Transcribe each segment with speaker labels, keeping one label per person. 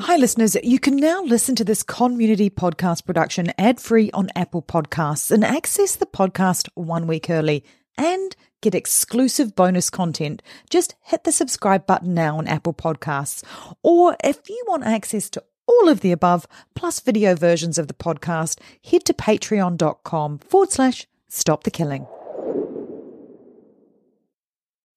Speaker 1: Hi, listeners. You can now listen to this Conmunity podcast production ad free on Apple Podcasts and access the podcast one week early and get exclusive bonus content. Just hit the subscribe button now on Apple Podcasts. Or if you want access to all of the above, plus video versions of the podcast, head to patreon.com forward slash stop the killing.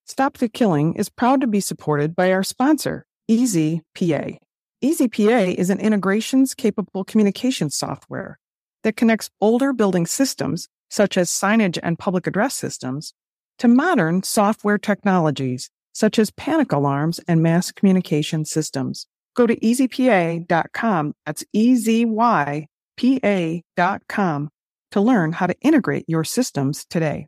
Speaker 2: Stop the Killing is proud to be supported by our sponsor, EzyPA. EzyPA is an integrations capable communication software that connects older building systems, such as signage and public address systems, to modern software technologies, such as panic alarms and mass communication systems. Go to ezypa.com, that's E-Z-Y-P-A.com, to learn how to integrate your systems today.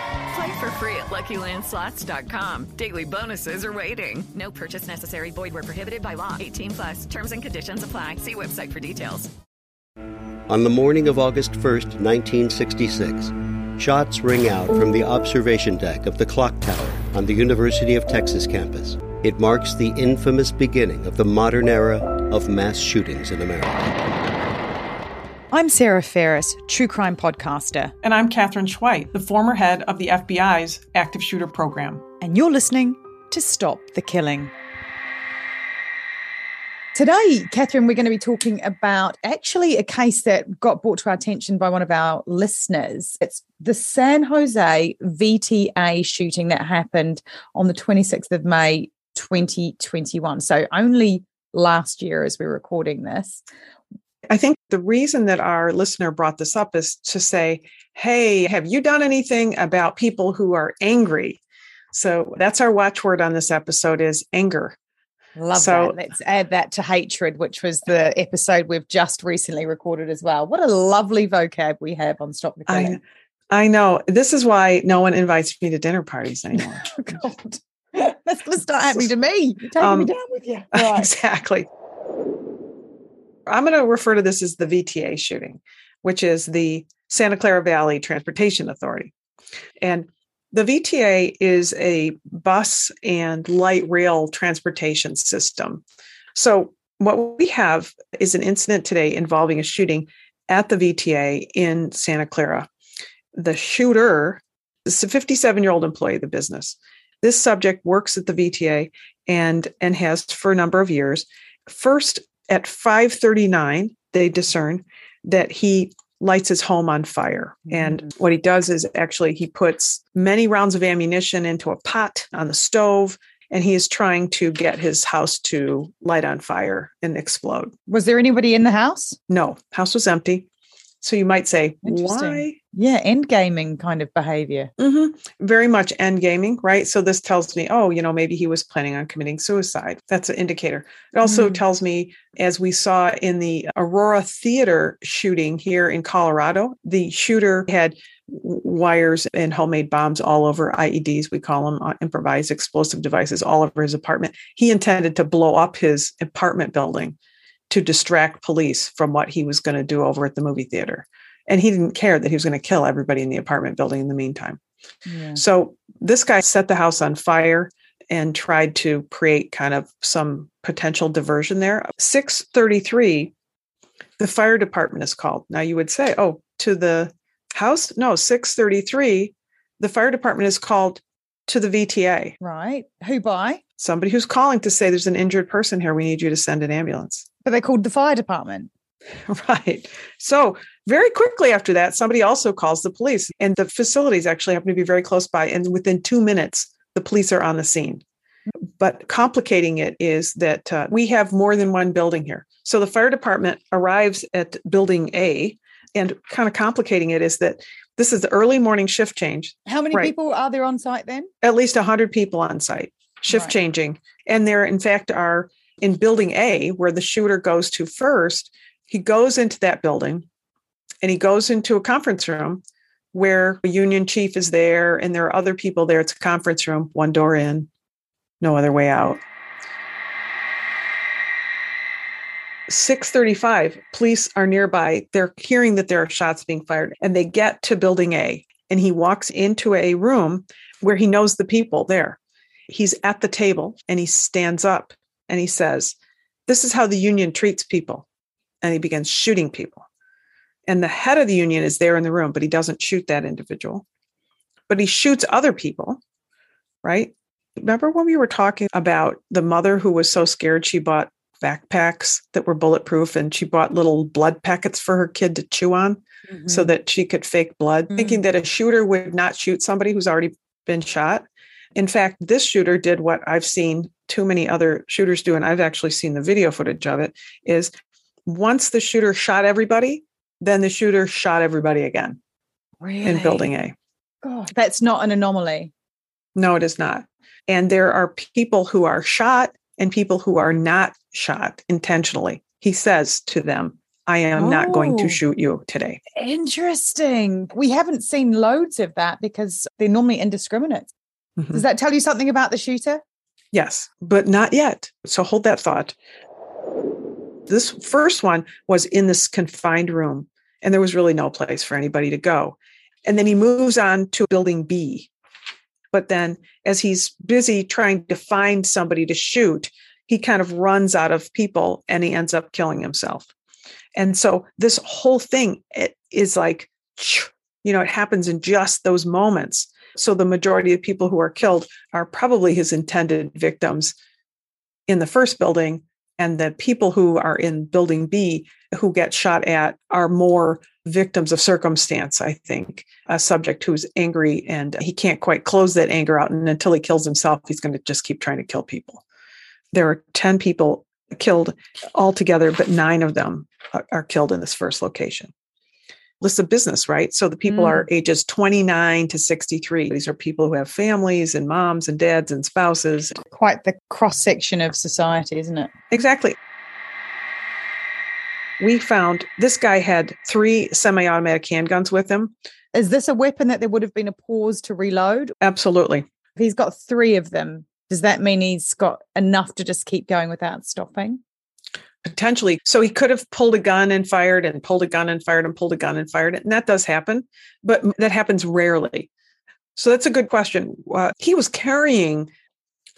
Speaker 3: Play for free at LuckyLandSlots.com. Daily bonuses are waiting. No purchase necessary. Void where prohibited by law. 18 plus. Terms and conditions apply. See website for details.
Speaker 4: On the morning of August 1st, 1966, shots ring out from the observation deck of the clock tower on the University of Texas campus. It marks the infamous beginning of the modern era of mass shootings in America.
Speaker 1: I'm Sarah Ferris, true crime podcaster,
Speaker 2: And I'm Katherine Schweit, the former head of the FBI's active shooter program.
Speaker 1: and you're listening to Stop the Killing. Today, Katherine, we're going to be talking about actually a case that got brought to our attention by one of our listeners. It's the San Jose VTA shooting that happened on the 26th of May, 2021. So only last year as we're recording this.
Speaker 2: I think the reason that our listener brought this up is to say, hey, have you done anything about people who are angry? So that's our watchword on this episode is anger.
Speaker 1: Love
Speaker 2: So-
Speaker 1: that. Let's add that to hatred, which was the episode we've just recently recorded as well. What a lovely vocab we have on Stop the
Speaker 2: I,
Speaker 1: Killing.
Speaker 2: I know. This is why no one invites me to dinner parties anymore.
Speaker 1: God. That's going to start happening to me. You're taking
Speaker 2: Um,
Speaker 1: me down with you. Right.
Speaker 2: exactly. I'm going to refer to this as the VTA shooting, which is the Santa Clara Valley Transportation Authority. And the VTA is a bus and light rail transportation system. So, what we have is an incident today involving a shooting at the VTA in Santa Clara. The shooter is a 57 year old employee of the business. This subject works at the VTA and, and has for a number of years. First, at 539, they discern that he lights his home on fire. And mm-hmm. what he does is actually he puts many rounds of ammunition into a pot on the stove, and he is trying to get his house to light on fire and explode.
Speaker 1: Was there anybody in the house?
Speaker 2: No, house was empty. So you might say, why?
Speaker 1: Yeah, end gaming kind of behavior.
Speaker 2: hmm Very much end gaming, right? So this tells me, oh, you know, maybe he was planning on committing suicide. That's an indicator. It also
Speaker 1: Mm.
Speaker 2: tells me, as we saw in the Aurora Theater shooting here in Colorado, the shooter had wires and homemade bombs all over IEDs, we call them uh, improvised explosive devices, all over his apartment. He intended to blow up his apartment building to distract police from what he was going to do over at the movie theater. And he didn't care that he was going to kill everybody in the apartment building in the meantime.
Speaker 1: Yeah.
Speaker 2: So this guy set the house on fire and tried to create kind of some potential diversion there. 633, the fire department is called. Now you would say, oh, to the house? No, 633, the fire department is called to the VTA.
Speaker 1: Right. Who by?
Speaker 2: Somebody who's calling to say there's an injured person here. We need you to send an ambulance.
Speaker 1: But they called the fire department.
Speaker 2: Right. So, very quickly after that, somebody also calls the police, and the facilities actually happen to be very close by. And within two minutes, the police are on the scene. But complicating it is that uh, we have more than one building here. So, the fire department arrives at building A, and kind of complicating it is that this is the early morning shift change,
Speaker 1: How many
Speaker 2: Right.
Speaker 1: people are there on site then?
Speaker 2: at least 100 people on site, shift
Speaker 1: Right.
Speaker 2: changing. And there, in fact, are in building A, where the shooter goes to first, he goes into that building and he goes into a conference room where a union chief is there and there are other people there. It's a conference room, one door in, no other way out. 635 police are nearby they're hearing that there are shots being fired and they get to building a and he walks into a room where he knows the people there he's at the table and he stands up and he says this is how the union treats people and he begins shooting people and the head of the union is there in the room but he doesn't shoot that individual but he shoots other people right remember when we were talking about the mother who was so scared she bought backpacks that were bulletproof and she bought little blood packets for her kid to chew on mm-hmm. so that she could fake blood, mm-hmm. thinking that a shooter would not shoot somebody who's already been shot. In fact, this shooter did what I've seen too many other shooters do, and I've actually seen the video footage of it, is once the shooter shot everybody, then the shooter shot everybody again
Speaker 1: really?
Speaker 2: in building A.
Speaker 1: God, that's not an anomaly.
Speaker 2: No, it is not. And there are people who are shot and people who are not shot intentionally. He says to them, I am oh, not going to oh. shoot you today.
Speaker 1: Interesting. We haven't seen loads of that because they're normally indiscriminate. Mm-hmm. Does that tell you something about the shooter?
Speaker 2: Yes, but not yet. So hold that thought. This first one was in this confined room, and there was really no place for anybody to go. And then he moves on to building B. But then, as he's busy trying to find somebody to shoot, he kind of runs out of people and he ends up killing himself. And so this whole thing it is like, you know, it happens in just those moments. So the majority of people who are killed are probably his intended victims in the first building. And the people who are in building B who get shot at are more victims of circumstance, I think. A subject who's angry and he can't quite close that anger out. And until he kills himself, he's going to just keep trying to kill people there are 10 people killed altogether, but nine of them are, killed in this first location. List of business, right? So the people mm. are ages 29 to 63. These are people who have families and moms and dads and spouses.
Speaker 1: Quite the cross section of society, isn't it?
Speaker 2: Exactly. We found this guy had three semi automatic handguns with him.
Speaker 1: Is this a weapon that there would have been a pause to reload?
Speaker 2: Absolutely.
Speaker 1: He's got three of them does that mean he's got enough to just keep going without stopping?
Speaker 2: Potentially. So he could have pulled a gun and fired and pulled a gun and fired and pulled a gun and fired. And that does happen, but that happens rarely. So that's a good question. Uh, he was carrying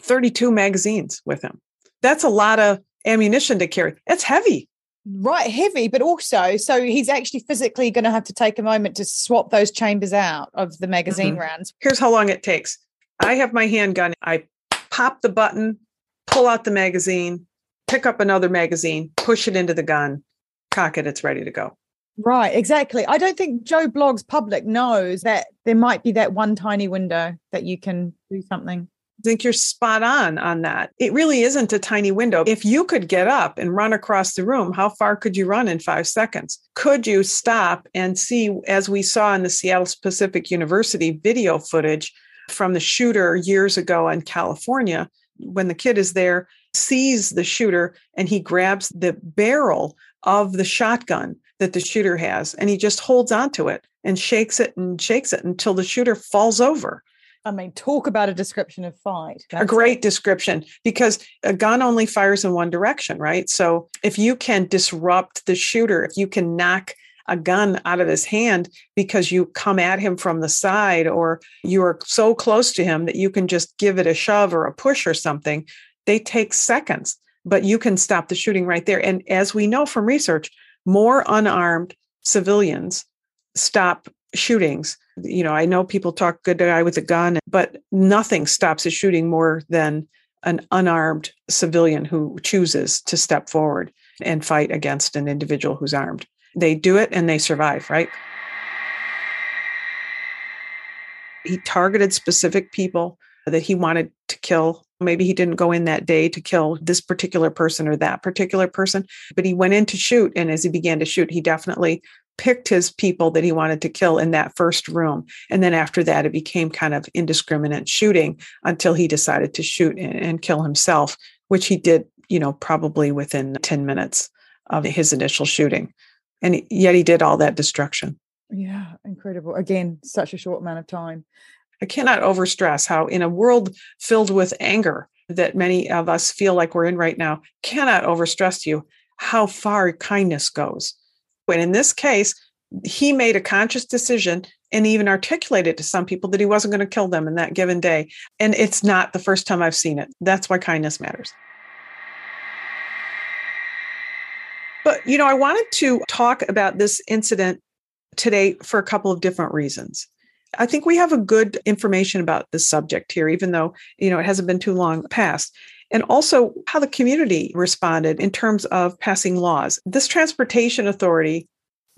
Speaker 2: 32 magazines with him. That's a lot of ammunition to carry. It's heavy.
Speaker 1: Right, heavy, but also, so he's actually physically going to have to take a moment to swap those chambers out of the magazine mm-hmm. rounds.
Speaker 2: Here's how long it takes. I have my handgun. I pop the button, pull out the magazine, pick up another magazine, push it into the gun, cock it, it's ready to go.
Speaker 1: Right, exactly. I don't think Joe Blogg's public knows that there might be that one tiny window that you can do something.
Speaker 2: I think you're spot on on that. It really isn't a tiny window. If you could get up and run across the room, how far could you run in five seconds? Could you stop and see, as we saw in the Seattle Pacific University video footage, from the shooter years ago in California when the kid is there, sees the shooter, and he grabs the barrel of the shotgun that the shooter has and he just holds onto it and shakes it and shakes it until the shooter falls over.
Speaker 1: I mean, talk about a description of fight.
Speaker 2: That's a great it. description because a gun only fires in one direction, right? So if you can disrupt the shooter, if you can knock a gun out of his hand because you come at him from the side or you are so close to him that you can just give it a shove or a push or something. They take seconds, but you can stop the shooting right there. And as we know from research, more unarmed civilians stop shootings. You know, I know people talk good guy with a gun, but nothing stops a shooting more than an unarmed civilian who chooses to step forward and fight against an individual who's armed. They do it and they survive, right? He targeted specific people that he wanted to kill. Maybe he didn't go in that day to kill this particular person or that particular person, but he went in to shoot. And as he began to shoot, he definitely picked his people that he wanted to kill in that first room. And then after that, it became kind of indiscriminate shooting until he decided to shoot and, kill himself, which he did, you know, probably within 10 minutes of his initial shooting and yet he did all that destruction
Speaker 1: Yeah, incredible. Again, such a short amount of time.
Speaker 2: I cannot overstress how, in a world filled with anger that many of us feel like we're in right now, cannot overstress to you how far kindness goes. And in this case, he made a conscious decision and even articulated to some people that he wasn't going to kill them in that given day. And it's not the first time I've seen it. That's why kindness matters. But, you know, I wanted to talk about this incident today for a couple of different reasons. I think we have a good information about this subject here, even though, you know, it hasn't been too long past. And also how the community responded in terms of passing laws. This transportation authority,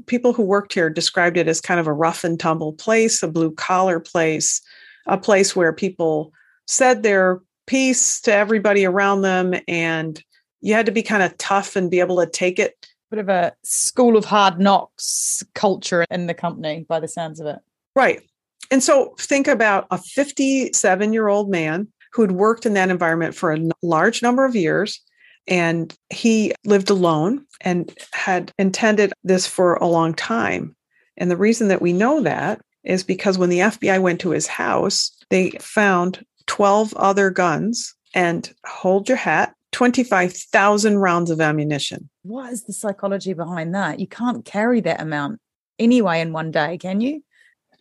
Speaker 2: people who worked here described it as kind of a rough and tumble place, a blue collar place, a place where people said their piece to everybody around them and you had to be kind of tough and be able to take it.
Speaker 1: Bit of a school of hard knocks culture in the company by the sounds of it.
Speaker 2: Right. And so think about a 57 year old man who'd worked in that environment for a large number of years. And he lived alone and had intended this for a long time. And the reason that we know that is because when the FBI went to his house, they found 12 other guns and hold your hat, 25,000 rounds of ammunition.
Speaker 1: What is the psychology behind that? You can't carry that amount anyway in one day, can you?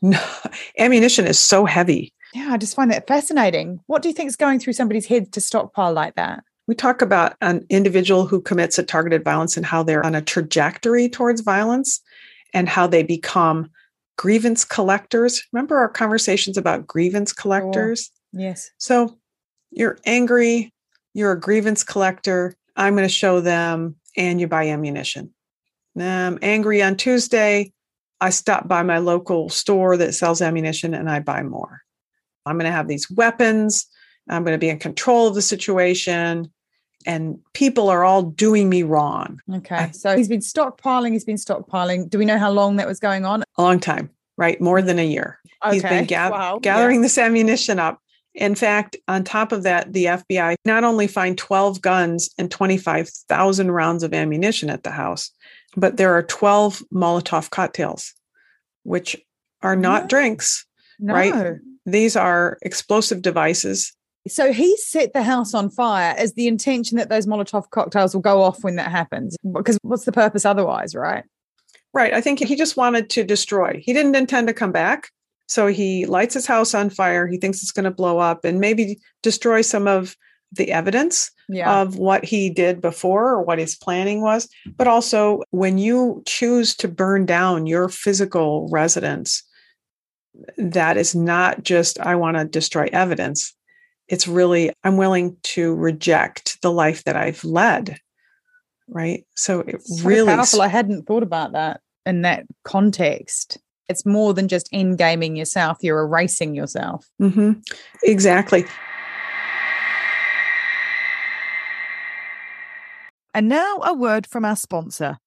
Speaker 2: No, ammunition is so heavy.
Speaker 1: Yeah, I just find that fascinating. What do you think is going through somebody's head to stockpile like that?
Speaker 2: We talk about an individual who commits a targeted violence and how they're on a trajectory towards violence and how they become grievance collectors. Remember our conversations about grievance collectors?
Speaker 1: Oh, yes.
Speaker 2: So you're angry, you're a grievance collector. I'm going to show them, and you buy ammunition. Now, I'm angry on Tuesday. I stop by my local store that sells ammunition and I buy more. I'm going to have these weapons. I'm going to be in control of the situation. And people are all doing me wrong.
Speaker 1: Okay. So he's been stockpiling, he's been stockpiling. Do we know how long that was going on?
Speaker 2: A long time, right? More than a year.
Speaker 1: Okay.
Speaker 2: He's been ga-
Speaker 1: wow.
Speaker 2: gathering
Speaker 1: Yeah.
Speaker 2: this ammunition up. In fact, on top of that, the FBI not only find 12 guns and 25,000 rounds of ammunition at the house, but there are 12 Molotov cocktails, which are not
Speaker 1: No.
Speaker 2: drinks.
Speaker 1: No.
Speaker 2: right? These are explosive devices.
Speaker 1: So he set the house on fire as the intention that those Molotov cocktails will go off when that happens. Because what's the purpose otherwise, right?
Speaker 2: Right. I think he just wanted to destroy. He didn't intend to come back. So he lights his house on fire. He thinks it's going to blow up and maybe destroy some of the evidence
Speaker 1: Yeah.
Speaker 2: of what he did before or what his planning was. But also, when you choose to burn down your physical residence, that is not just, I want to destroy evidence. It's really, I'm willing to reject the life that I've led. Right. So it
Speaker 1: So
Speaker 2: really
Speaker 1: powerful. I hadn't thought about that in that context. It's more than just end gaming yourself, you're erasing yourself.
Speaker 2: hmm Exactly.
Speaker 5: And now a word from our sponsor.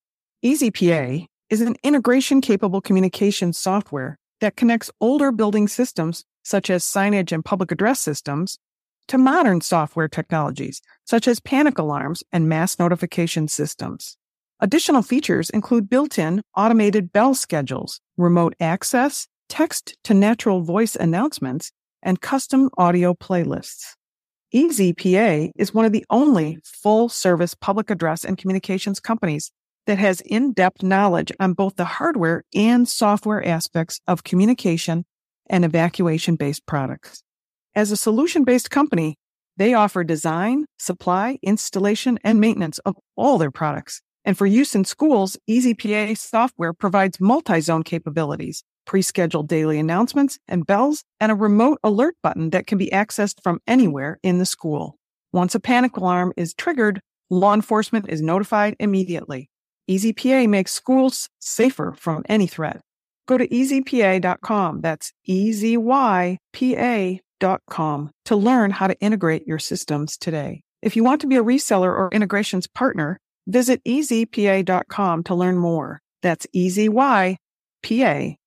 Speaker 5: EzyPA is an integration capable communication software that connects older building systems, such as signage and public address systems, to modern software technologies, such as panic alarms and mass notification systems. Additional features include built in automated bell schedules, remote access, text to natural voice announcements, and custom audio playlists. EzyPA is one of the only full service public address and communications companies that has in depth knowledge on both the hardware and software aspects of communication and evacuation based products. As a solution based company, they offer design, supply, installation, and maintenance of all their products. And for use in schools, EzyPA software provides multi zone capabilities, pre scheduled daily announcements and bells, and a remote alert button that can be accessed from anywhere in the school. Once a panic alarm is triggered, law enforcement is notified immediately. EzyPA makes schools safer from any threat. Go to ezypa.com. That's E E-Z-Y-P-A.com to learn how to integrate your systems today. If you want to be a reseller or integrations partner, visit ezypa.com to learn more. That's E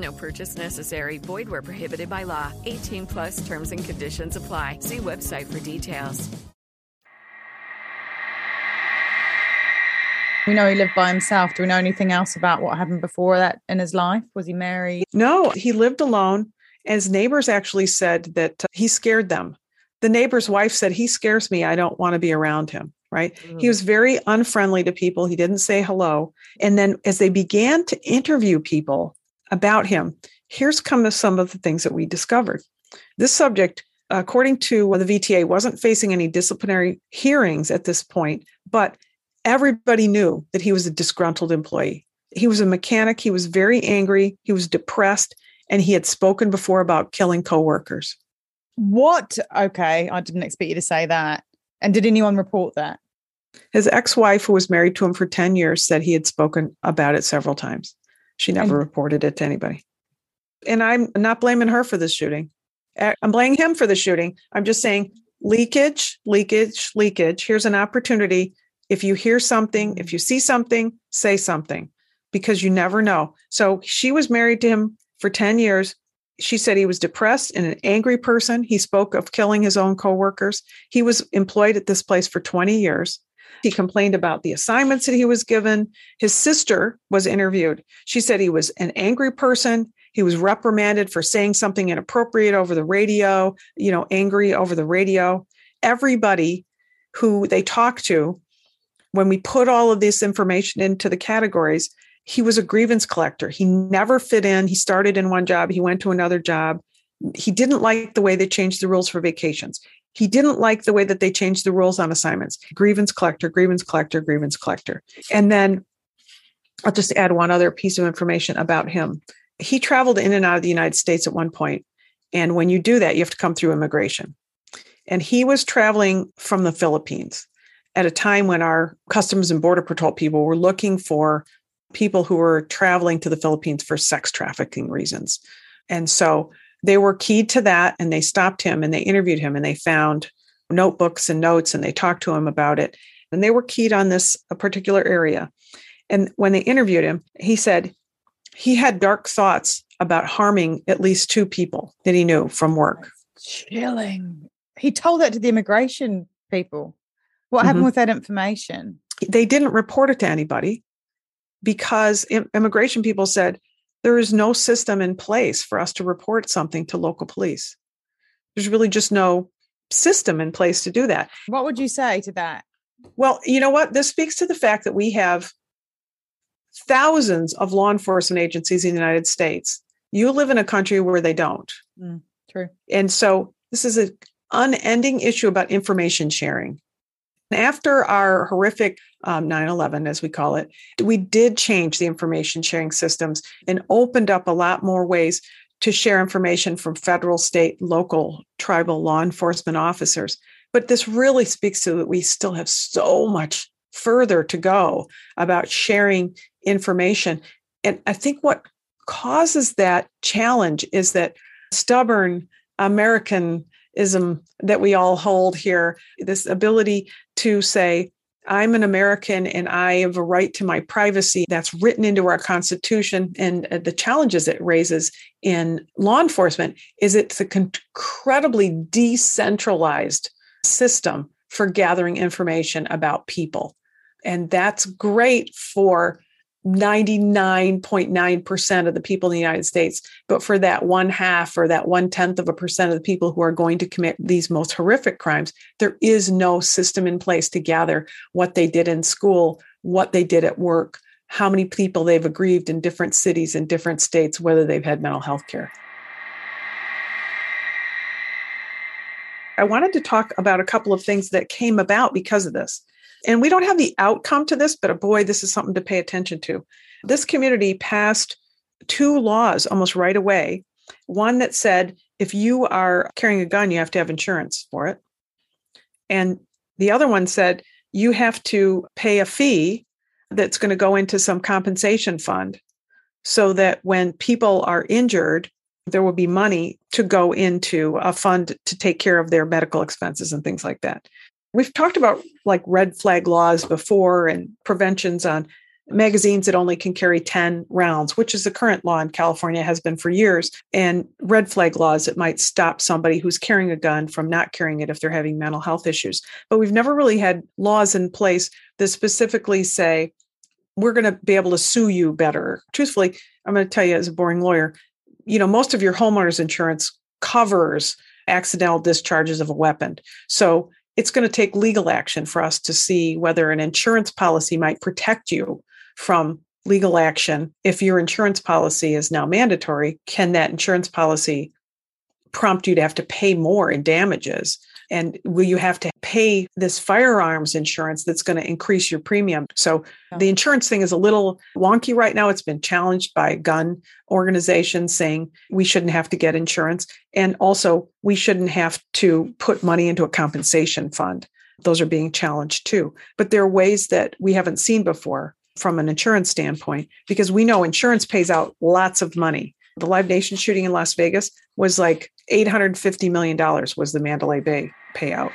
Speaker 3: No purchase necessary. Void where prohibited by law. 18 plus terms and conditions apply. See website for details.
Speaker 1: We know he lived by himself. Do we know anything else about what happened before that in his life? Was he married?
Speaker 2: No, he lived alone. And his neighbors actually said that uh, he scared them. The neighbor's wife said, He scares me. I don't want to be around him. Right. Mm. He was very unfriendly to people. He didn't say hello. And then as they began to interview people about him, here's come to some of the things that we discovered. This subject, according to the VTA, wasn't facing any disciplinary hearings at this point, but everybody knew that he was a disgruntled employee. He was a mechanic. He was very angry. He was depressed. And he had spoken before about killing coworkers.
Speaker 1: What? Okay. I didn't expect you to say that. And did anyone report that?
Speaker 2: His ex wife, who was married to him for 10 years, said he had spoken about it several times. She never and- reported it to anybody. And I'm not blaming her for this shooting. I'm blaming him for the shooting. I'm just saying leakage, leakage, leakage. Here's an opportunity if you hear something, if you see something, say something because you never know. So she was married to him for 10 years. She said he was depressed and an angry person. He spoke of killing his own coworkers. He was employed at this place for 20 years. He complained about the assignments that he was given. His sister was interviewed. She said he was an angry person. He was reprimanded for saying something inappropriate over the radio, you know, angry over the radio. Everybody who they talked to when we put all of this information into the categories, he was a grievance collector. He never fit in. He started in one job, he went to another job. He didn't like the way they changed the rules for vacations. He didn't like the way that they changed the rules on assignments. Grievance collector, grievance collector, grievance collector. And then I'll just add one other piece of information about him. He traveled in and out of the United States at one point, And when you do that, you have to come through immigration. And he was traveling from the Philippines at a time when our Customs and Border Patrol people were looking for people who were traveling to the Philippines for sex trafficking reasons. And so they were keyed to that and they stopped him and they interviewed him and they found notebooks and notes and they talked to him about it. And they were keyed on this particular area. And when they interviewed him, he said he had dark thoughts about harming at least two people that he knew from work.
Speaker 1: Chilling. He told that to the immigration people. What happened mm-hmm. with that information?
Speaker 2: They didn't report it to anybody because immigration people said there is no system in place for us to report something to local police. There's really just no system in place to do that.
Speaker 1: What would you say to that?
Speaker 2: Well, you know what? This speaks to the fact that we have thousands of law enforcement agencies in the United States. You live in a country where they don't.
Speaker 1: Mm, true.
Speaker 2: And so this is an unending issue about information sharing. After our horrific um, 9 11, as we call it, we did change the information sharing systems and opened up a lot more ways to share information from federal, state, local, tribal law enforcement officers. But this really speaks to that we still have so much further to go about sharing information. And I think what causes that challenge is that stubborn American ism that we all hold here this ability to say I'm an American and I have a right to my privacy that's written into our Constitution. And uh, the challenges it raises in law enforcement is it's an incredibly decentralized system for gathering information about people. And that's great for 99.9% of the people in the United States. But for that one half or that one tenth of a percent of the people who are going to commit these most horrific crimes, there is no system in place to gather what they did in school, what they did at work, how many people they've aggrieved in different cities and different states, whether they've had mental health care. I wanted to talk about a couple of things that came about because of this. And we don't have the outcome to this, but uh, boy, this is something to pay attention to. This community passed two laws almost right away. One that said if you are carrying a gun, you have to have insurance for it. And the other one said you have to pay a fee that's going to go into some compensation fund so that when people are injured, there will be money to go into a fund to take care of their medical expenses and things like that. We've talked about like red flag laws before and preventions on magazines that only can carry 10 rounds, which is the current law in California, has been for years, and red flag laws that might stop somebody who's carrying a gun from not carrying it if they're having mental health issues. But we've never really had laws in place that specifically say, we're going to be able to sue you better. Truthfully, I'm going to tell you as a boring lawyer, you know, most of your homeowner's insurance covers accidental discharges of a weapon. So it's going to take legal action for us to see whether an insurance policy might protect you from legal action. If your insurance policy is now mandatory, can that insurance policy prompt you to have to pay more in damages? And will you have to pay this firearms insurance that's going to increase your premium? So the insurance thing is a little wonky right now. It's been challenged by gun organizations saying we shouldn't have to get insurance. And also, we shouldn't have to put money into a compensation fund. Those are being challenged too. But there are ways that we haven't seen before from an insurance standpoint because we know insurance pays out lots of money. The Live Nation shooting in Las Vegas was like $850 million was the Mandalay Bay payout.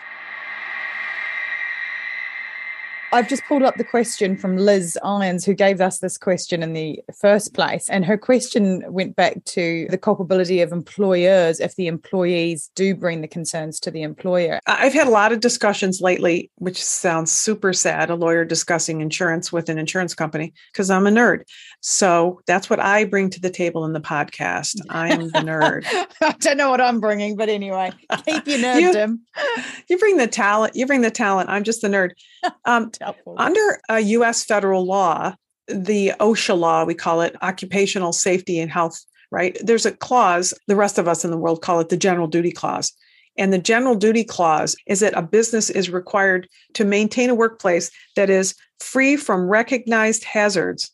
Speaker 1: I've just pulled up the question from Liz Irons, who gave us this question in the first place. And her question went back to the culpability of employers if the employees do bring the concerns to the employer.
Speaker 2: I've had a lot of discussions lately, which sounds super sad a lawyer discussing insurance with an insurance company, because I'm a nerd. So that's what I bring to the table in the podcast. I am the nerd.
Speaker 1: I don't know what I'm bringing, but anyway, keep your nerddom.
Speaker 2: you, you bring the talent. You bring the talent. I'm just the nerd. Um, under a US federal law, the OSHA law, we call it occupational safety and health, right? There's a clause, the rest of us in the world call it the general duty clause. And the general duty clause is that a business is required to maintain a workplace that is free from recognized hazards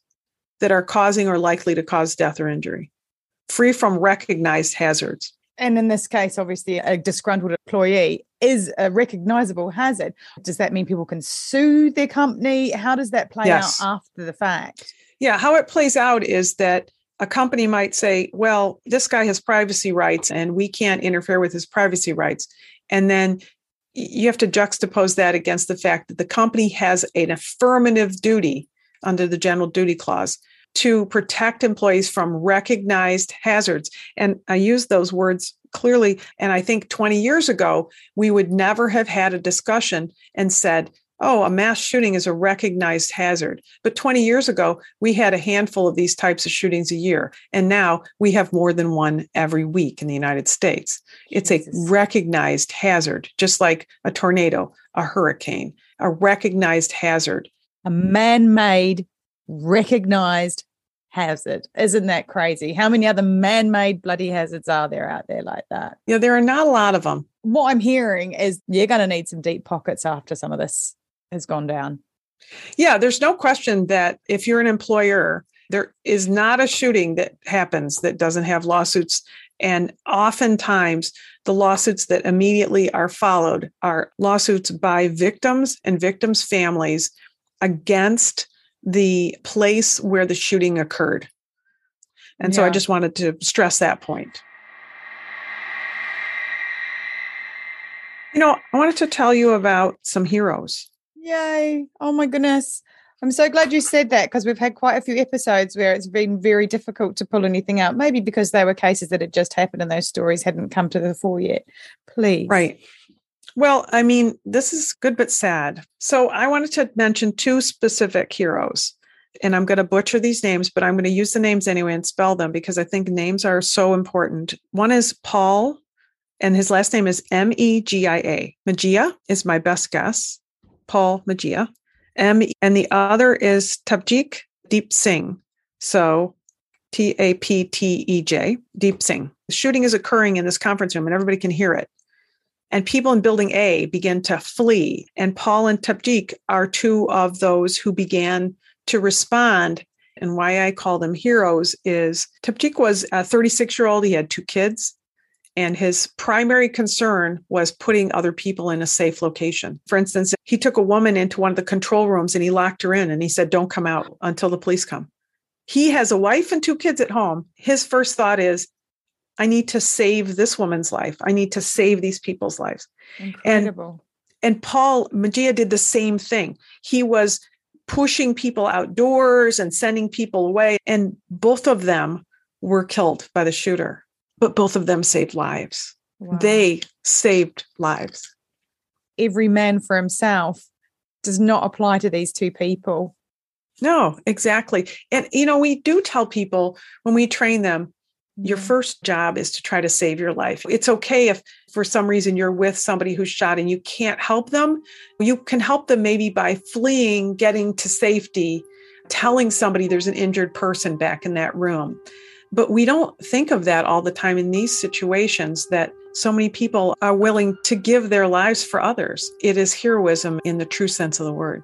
Speaker 2: that are causing or likely to cause death or injury. Free from recognized hazards.
Speaker 1: And in this case, obviously, a disgruntled employee is a recognizable hazard. Does that mean people can sue their company? How does that play yes. out after the fact?
Speaker 2: Yeah, how it plays out is that a company might say, well, this guy has privacy rights and we can't interfere with his privacy rights. And then you have to juxtapose that against the fact that the company has an affirmative duty under the general duty clause to protect employees from recognized hazards. And I use those words clearly. And I think 20 years ago, we would never have had a discussion and said, oh, a mass shooting is a recognized hazard. But 20 years ago, we had a handful of these types of shootings a year. And now we have more than one every week in the United States. It's a recognized hazard, just like a tornado, a hurricane, a recognized hazard.
Speaker 1: A man made recognized hazard. Isn't that crazy? How many other man made bloody hazards are there out there like that?
Speaker 2: Yeah, there are not a lot of them.
Speaker 1: What I'm hearing is you're going to need some deep pockets after some of this has gone down.
Speaker 2: Yeah, there's no question that if you're an employer, there is not a shooting that happens that doesn't have lawsuits. And oftentimes, the lawsuits that immediately are followed are lawsuits by victims and victims' families against the place where the shooting occurred. And yeah. so I just wanted to stress that point. You know, I wanted to tell you about some heroes.
Speaker 1: Yay. Oh my goodness. I'm so glad you said that because we've had quite a few episodes where it's been very difficult to pull anything out, maybe because they were cases that had just happened and those stories hadn't come to the fore yet. Please.
Speaker 2: Right. Well, I mean, this is good but sad. So I wanted to mention two specific heroes. And I'm going to butcher these names, but I'm going to use the names anyway and spell them because I think names are so important. One is Paul, and his last name is M E G I A. Megia is my best guess. Paul Megia. M, and the other is Taptej Deep Singh. So T A P T E J, Deep Singh. The shooting is occurring in this conference room and everybody can hear it and people in building A begin to flee. And Paul and Taptej are two of those who began to respond. And why I call them heroes is Taptej was a 36 year old. He had two kids And his primary concern was putting other people in a safe location. For instance, he took a woman into one of the control rooms and he locked her in and he said, Don't come out until the police come. He has a wife and two kids at home. His first thought is, I need to save this woman's life. I need to save these people's lives.
Speaker 1: Incredible.
Speaker 2: And, and Paul Megia did the same thing. He was pushing people outdoors and sending people away. And both of them were killed by the shooter, but both of them saved lives. Wow. They saved lives.
Speaker 1: Every man for himself does not apply to these two people.
Speaker 2: No, exactly. And, you know, we do tell people when we train them, your first job is to try to save your life. It's okay if for some reason you're with somebody who's shot and you can't help them. You can help them maybe by fleeing, getting to safety, telling somebody there's an injured person back in that room. But we don't think of that all the time in these situations that so many people are willing to give their lives for others. It is heroism in the true sense of the word.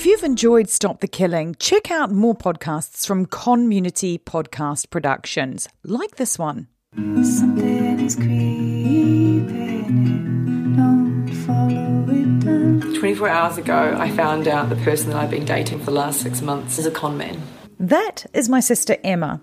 Speaker 1: If you've enjoyed Stop the Killing, check out more podcasts from Conmunity Podcast Productions, like this one.
Speaker 6: 24 hours ago, I found out the person that I've been dating for the last six months is a con man.
Speaker 1: That is my sister Emma.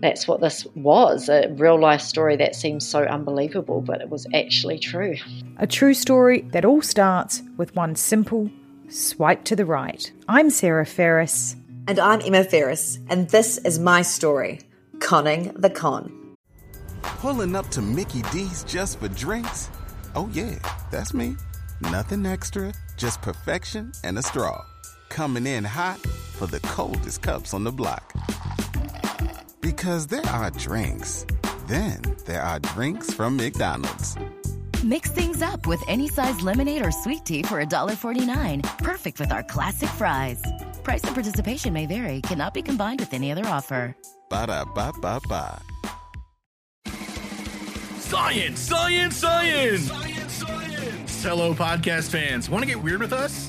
Speaker 7: that's what this was a real life story that seems so unbelievable, but it was actually true.
Speaker 1: A true story that all starts with one simple swipe to the right. I'm Sarah Ferris.
Speaker 8: And I'm Emma Ferris, and this is my story Conning the Con.
Speaker 9: Pulling up to Mickey D's just for drinks? Oh, yeah, that's me. Nothing extra, just perfection and a straw. Coming in hot for the coldest cups on the block. Because there are drinks, then there are drinks from McDonald's.
Speaker 10: Mix things up with any size lemonade or sweet tea for $1.49. Perfect with our classic fries. Price and participation may vary, cannot be combined with any other offer.
Speaker 9: Ba da ba ba ba.
Speaker 11: Science, science, science! Science, science! Hello, podcast fans. Want to get weird with us?